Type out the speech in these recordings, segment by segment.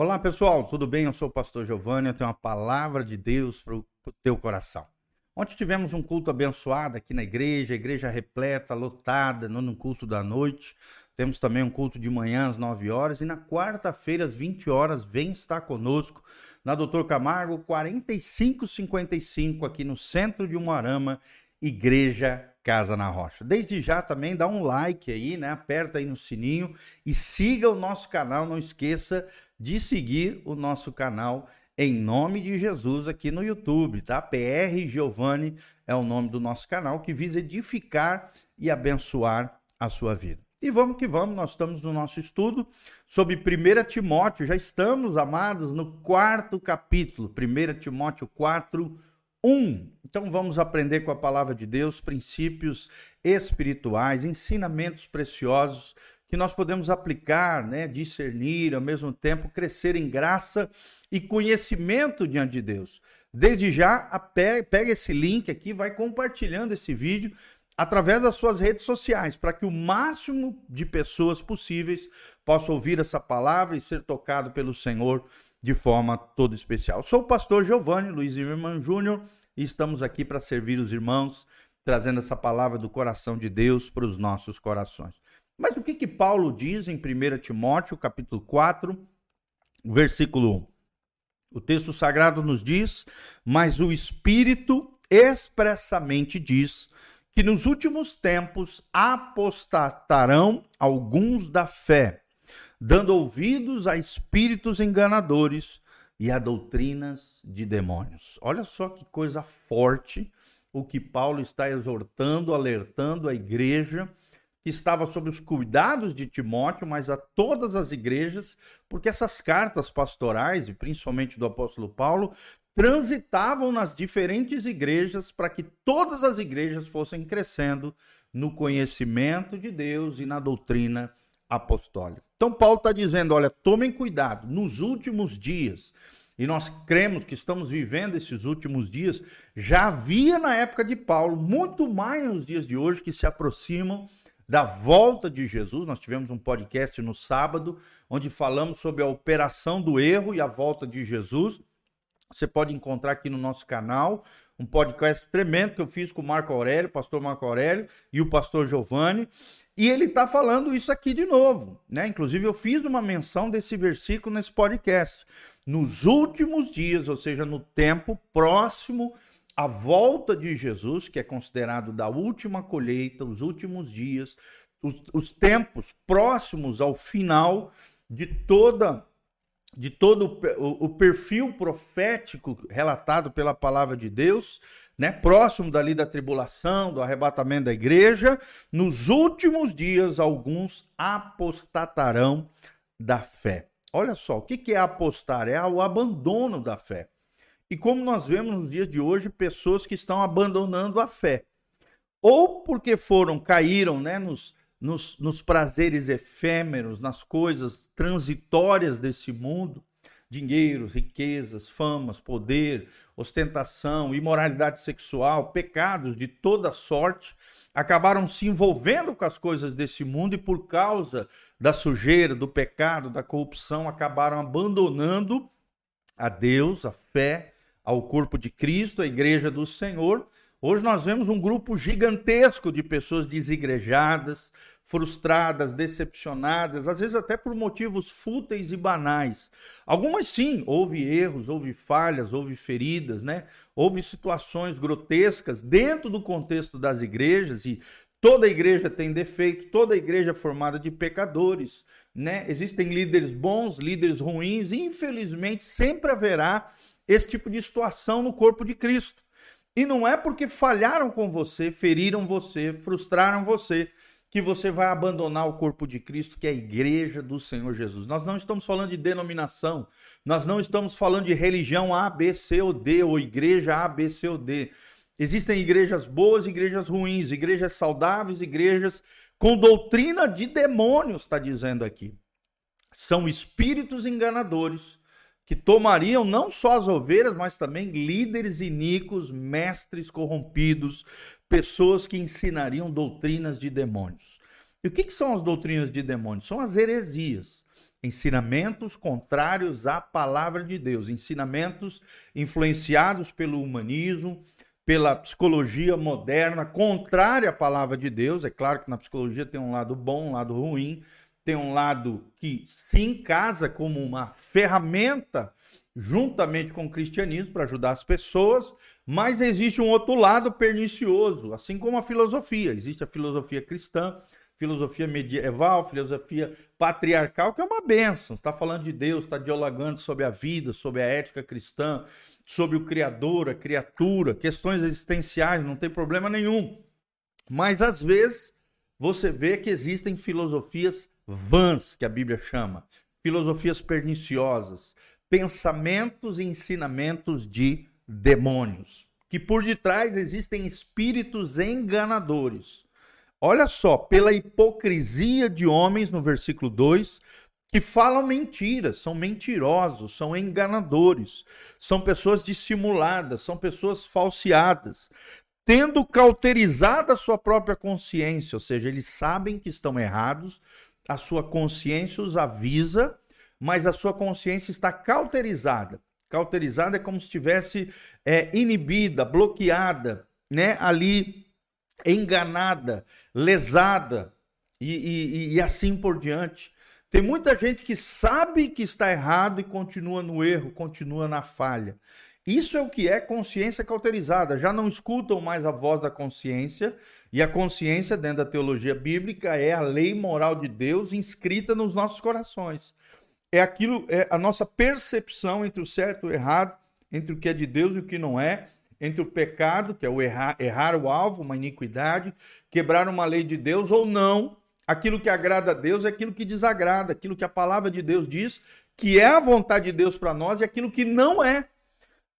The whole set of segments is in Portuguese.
Olá pessoal, tudo bem? Eu sou o pastor Giovanni, eu tenho uma palavra de Deus para o teu coração. Ontem tivemos um culto abençoado aqui na igreja, igreja repleta, lotada, no culto da noite. Temos também um culto de manhã às 9 horas e na quarta-feira às 20 horas vem estar conosco na Doutor Camargo 4555 aqui no centro de Umuarama, Igreja Casa na Rocha. Desde já também dá um like aí, né? Aperta aí no sininho e siga o nosso canal, não esqueça de seguir o nosso canal em nome de Jesus aqui no YouTube, tá? PR Giovanni é o nome do nosso canal que visa edificar e abençoar a sua vida. E vamos que vamos, nós estamos no nosso estudo sobre 1 Timóteo, já estamos, amados, no quarto capítulo, 1 Timóteo 4, 1. Então vamos aprender com a palavra de Deus princípios espirituais, ensinamentos preciosos que nós podemos aplicar, né, discernir, ao mesmo tempo crescer em graça e conhecimento diante de Deus. Desde já, pega esse link aqui, vai compartilhando esse vídeo através das suas redes sociais, para que o máximo de pessoas possíveis possam ouvir essa palavra e ser tocado pelo Senhor de forma toda especial. Sou o pastor Giovanni Luiz Irmão Júnior e estamos aqui para servir os irmãos, trazendo essa palavra do coração de Deus para os nossos corações. Mas o que que Paulo diz em 1 Timóteo, capítulo 4, versículo 1? O texto sagrado nos diz: "Mas o Espírito expressamente diz que nos últimos tempos apostatarão alguns da fé, dando ouvidos a espíritos enganadores e a doutrinas de demônios. Olha só que coisa forte o que Paulo está exortando, alertando a igreja que estava sob os cuidados de Timóteo, mas a todas as igrejas, porque essas cartas pastorais, e principalmente do apóstolo Paulo, transitavam nas diferentes igrejas para que todas as igrejas fossem crescendo no conhecimento de Deus e na doutrina apostólica. Então, Paulo está dizendo: olha, tomem cuidado, nos últimos dias, e nós cremos que estamos vivendo esses últimos dias, já havia na época de Paulo, muito mais nos dias de hoje que se aproximam da volta de Jesus. Nós tivemos um podcast no sábado, onde falamos sobre a operação do erro e a volta de Jesus. Você pode encontrar aqui no nosso canal um podcast tremendo que eu fiz com o Marco Aurélio, pastor Marco Aurélio e o pastor Giovanni. E ele está falando isso aqui de novo, né? Inclusive, eu fiz uma menção desse versículo nesse podcast. Nos últimos dias, ou seja, no tempo próximo à volta de Jesus, que é considerado da última colheita, os últimos dias, os, os tempos próximos ao final de toda de todo o, perfil profético relatado pela palavra de Deus, né, próximo dali da tribulação, do arrebatamento da igreja, nos últimos dias alguns apostatarão da fé. Olha só, o que é apostar? É o abandono da fé. E como nós vemos nos dias de hoje, pessoas que estão abandonando a fé. Ou porque foram, caíram né, nos, nos, nos prazeres efêmeros, nas coisas transitórias desse mundo, dinheiro, riquezas, famas, poder, ostentação, imoralidade sexual, pecados de toda sorte, acabaram se envolvendo com as coisas desse mundo e por causa da sujeira, do pecado, da corrupção, acabaram abandonando a Deus, a fé, ao corpo de Cristo, a igreja do Senhor, Hoje nós vemos um grupo gigantesco de pessoas desigrejadas, frustradas, decepcionadas, às vezes até por motivos fúteis e banais. Algumas sim, houve erros, houve falhas, houve feridas, né? Houve situações grotescas dentro do contexto das igrejas e toda igreja tem defeito, toda igreja é formada de pecadores, né? Existem líderes bons, líderes ruins, e infelizmente sempre haverá esse tipo de situação no corpo de Cristo. E não é porque falharam com você, feriram você, frustraram você, que você vai abandonar o corpo de Cristo, que é a igreja do Senhor Jesus. Nós não estamos falando de denominação, nós não estamos falando de religião A, B, C ou D, ou igreja A, B, C ou D. Existem igrejas boas, igrejas ruins, igrejas saudáveis, igrejas com doutrina de demônios, está dizendo aqui. São espíritos enganadores que tomariam não só as ovelhas, mas também líderes iníquos, mestres corrompidos, pessoas que ensinariam doutrinas de demônios. E o que, que são as doutrinas de demônios? São as heresias. ensinamentos contrários à palavra de Deus, ensinamentos influenciados pelo humanismo, pela psicologia moderna, contrária à palavra de Deus. É claro que na psicologia tem um lado bom, um lado ruim, tem um lado que se encasa como uma ferramenta juntamente com o cristianismo para ajudar as pessoas, mas existe um outro lado pernicioso, assim como a filosofia. Existe a filosofia cristã, filosofia medieval, filosofia patriarcal, que é uma benção. Está falando de Deus, está dialogando sobre a vida, sobre a ética cristã, sobre o Criador, a criatura, questões existenciais, não tem problema nenhum. Mas às vezes você vê que existem filosofias vãs, que a Bíblia chama, filosofias perniciosas, pensamentos e ensinamentos de demônios, que por detrás existem espíritos enganadores. Olha só, pela hipocrisia de homens, no versículo 2, que falam mentiras, são mentirosos, são enganadores, são pessoas dissimuladas, são pessoas falseadas, tendo cauterizado a sua própria consciência, ou seja, eles sabem que estão errados, a sua consciência os avisa, mas a sua consciência está cauterizada. Cauterizada é como se estivesse é, inibida, bloqueada, né, ali enganada, lesada e, e, e assim por diante. Tem muita gente que sabe que está errado e continua no erro, continua na falha. Isso é o que é consciência cauterizada. Já não escutam mais a voz da consciência, e a consciência, dentro da teologia bíblica, é a lei moral de Deus inscrita nos nossos corações. É aquilo, é a nossa percepção entre o certo e o errado, entre o que é de Deus e o que não é, entre o pecado, que é o errar, errar o alvo, uma iniquidade, quebrar uma lei de Deus ou não. Aquilo que agrada a Deus é aquilo que desagrada, aquilo que a palavra de Deus diz que é a vontade de Deus para nós e aquilo que não é.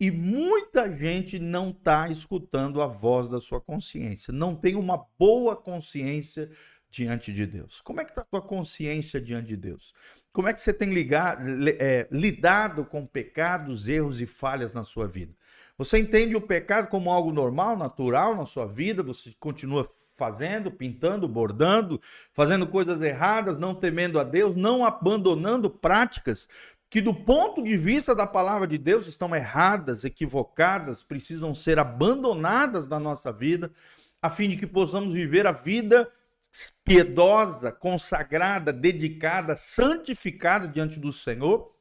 E muita gente não está escutando a voz da sua consciência, não tem uma boa consciência diante de Deus. Como é que está a tua consciência diante de Deus? Como é que você tem ligado, é, lidado com pecados, erros e falhas na sua vida? Você entende o pecado como algo normal, natural na sua vida, você continua fazendo, pintando, bordando, fazendo coisas erradas, não temendo a Deus, não abandonando práticas que, do ponto de vista da palavra de Deus, estão erradas, equivocadas, precisam ser abandonadas da nossa vida, a fim de que possamos viver a vida piedosa, consagrada, dedicada, santificada diante do Senhor,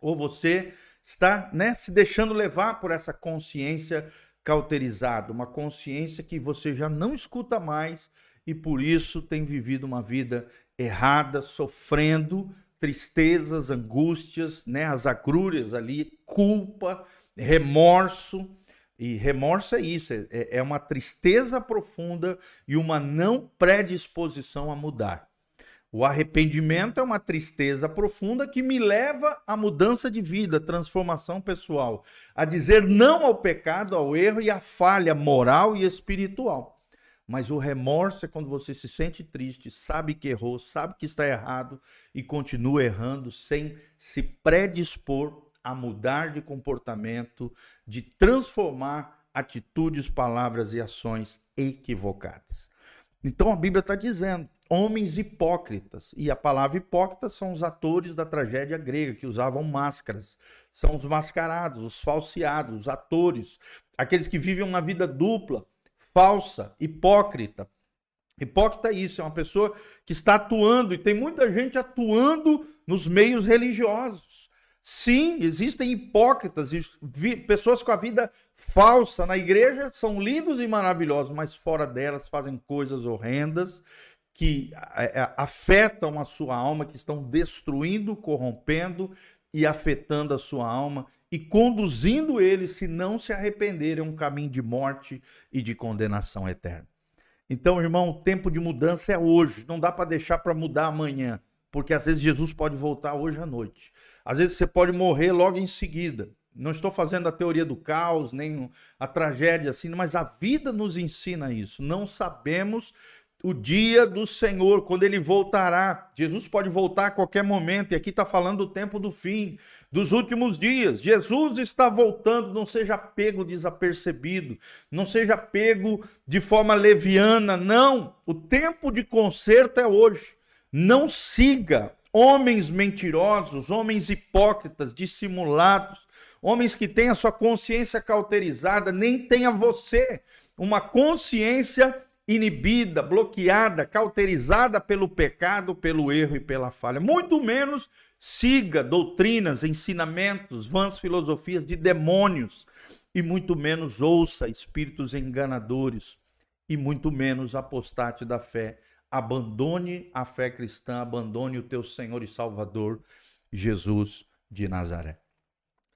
ou você está né, se deixando levar por essa consciência cauterizada, uma consciência que você já não escuta mais e por isso tem vivido uma vida errada, sofrendo tristezas, angústias, né, as agrúrias ali, culpa, remorso. E remorso é isso, é, é uma tristeza profunda e uma não predisposição a mudar. O arrependimento é uma tristeza profunda que me leva à mudança de vida, transformação pessoal, a dizer não ao pecado, ao erro e à falha moral e espiritual. Mas o remorso é quando você se sente triste, sabe que errou, sabe que está errado e continua errando sem se predispor a mudar de comportamento, de transformar atitudes, palavras e ações equivocadas. Então a Bíblia está dizendo: homens hipócritas. E a palavra hipócrita são os atores da tragédia grega que usavam máscaras. São os mascarados, os falseados, os atores, aqueles que vivem uma vida dupla, falsa, hipócrita. Hipócrita é isso, é uma pessoa que está atuando, e tem muita gente atuando nos meios religiosos. Sim, existem hipócritas, pessoas com a vida falsa na igreja são lindos e maravilhosos, mas fora delas fazem coisas horrendas que é, é, afetam a sua alma, que estão destruindo, corrompendo e afetando a sua alma e conduzindo eles, se não se arrependerem, a um caminho de morte e de condenação eterna. Então, irmão, o tempo de mudança é hoje, não dá para deixar para mudar amanhã, porque às vezes Jesus pode voltar hoje à noite. Às vezes você pode morrer logo em seguida. Não estou fazendo a teoria do caos, nem a tragédia assim, mas a vida nos ensina isso. Não sabemos o dia do Senhor, quando ele voltará. Jesus pode voltar a qualquer momento, e aqui está falando do tempo do fim, dos últimos dias. Jesus está voltando, não seja pego desapercebido, não seja pego de forma leviana, não. O tempo de conserto é hoje. Não siga homens mentirosos, homens hipócritas, dissimulados, homens que têm a sua consciência cauterizada, nem tenha você uma consciência inibida, bloqueada, cauterizada pelo pecado, pelo erro e pela falha. Muito menos siga doutrinas, ensinamentos, vãs filosofias de demônios, e muito menos ouça espíritos enganadores, e muito menos apostate da fé abandone a fé cristã, abandone o teu Senhor e Salvador, Jesus de Nazaré.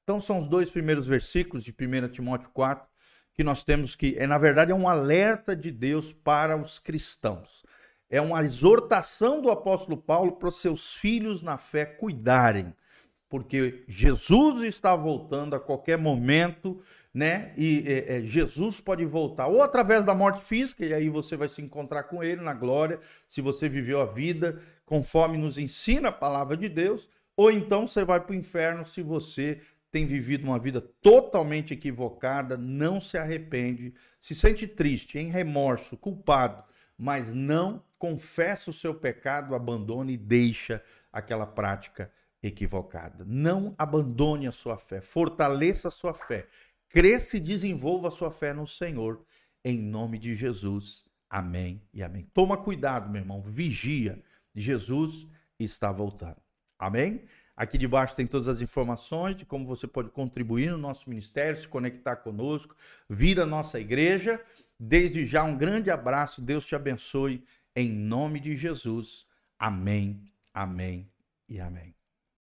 Então são os dois primeiros versículos de 1 Timóteo 4 que nós temos que, é na verdade, é um alerta de Deus para os cristãos. É uma exortação do apóstolo Paulo para os seus filhos na fé cuidarem porque Jesus está voltando a qualquer momento, né? E é, é, Jesus pode voltar ou através da morte física, e aí você vai se encontrar com ele na glória, se você viveu a vida conforme nos ensina a palavra de Deus, ou então você vai para o inferno se você tem vivido uma vida totalmente equivocada, não se arrepende, se sente triste, em remorso, culpado, mas não confessa o seu pecado, abandona e deixa aquela prática equivocada. Não abandone a sua fé, fortaleça a sua fé, cresça e desenvolva a sua fé no Senhor, em nome de Jesus. Amém e amém. Toma cuidado, meu irmão, vigia. Jesus está voltando. Amém? Aqui debaixo tem todas as informações de como você pode contribuir no nosso ministério, se conectar conosco, vir à nossa igreja. Desde já, um grande abraço. Deus te abençoe. Em nome de Jesus. Amém, amém e amém.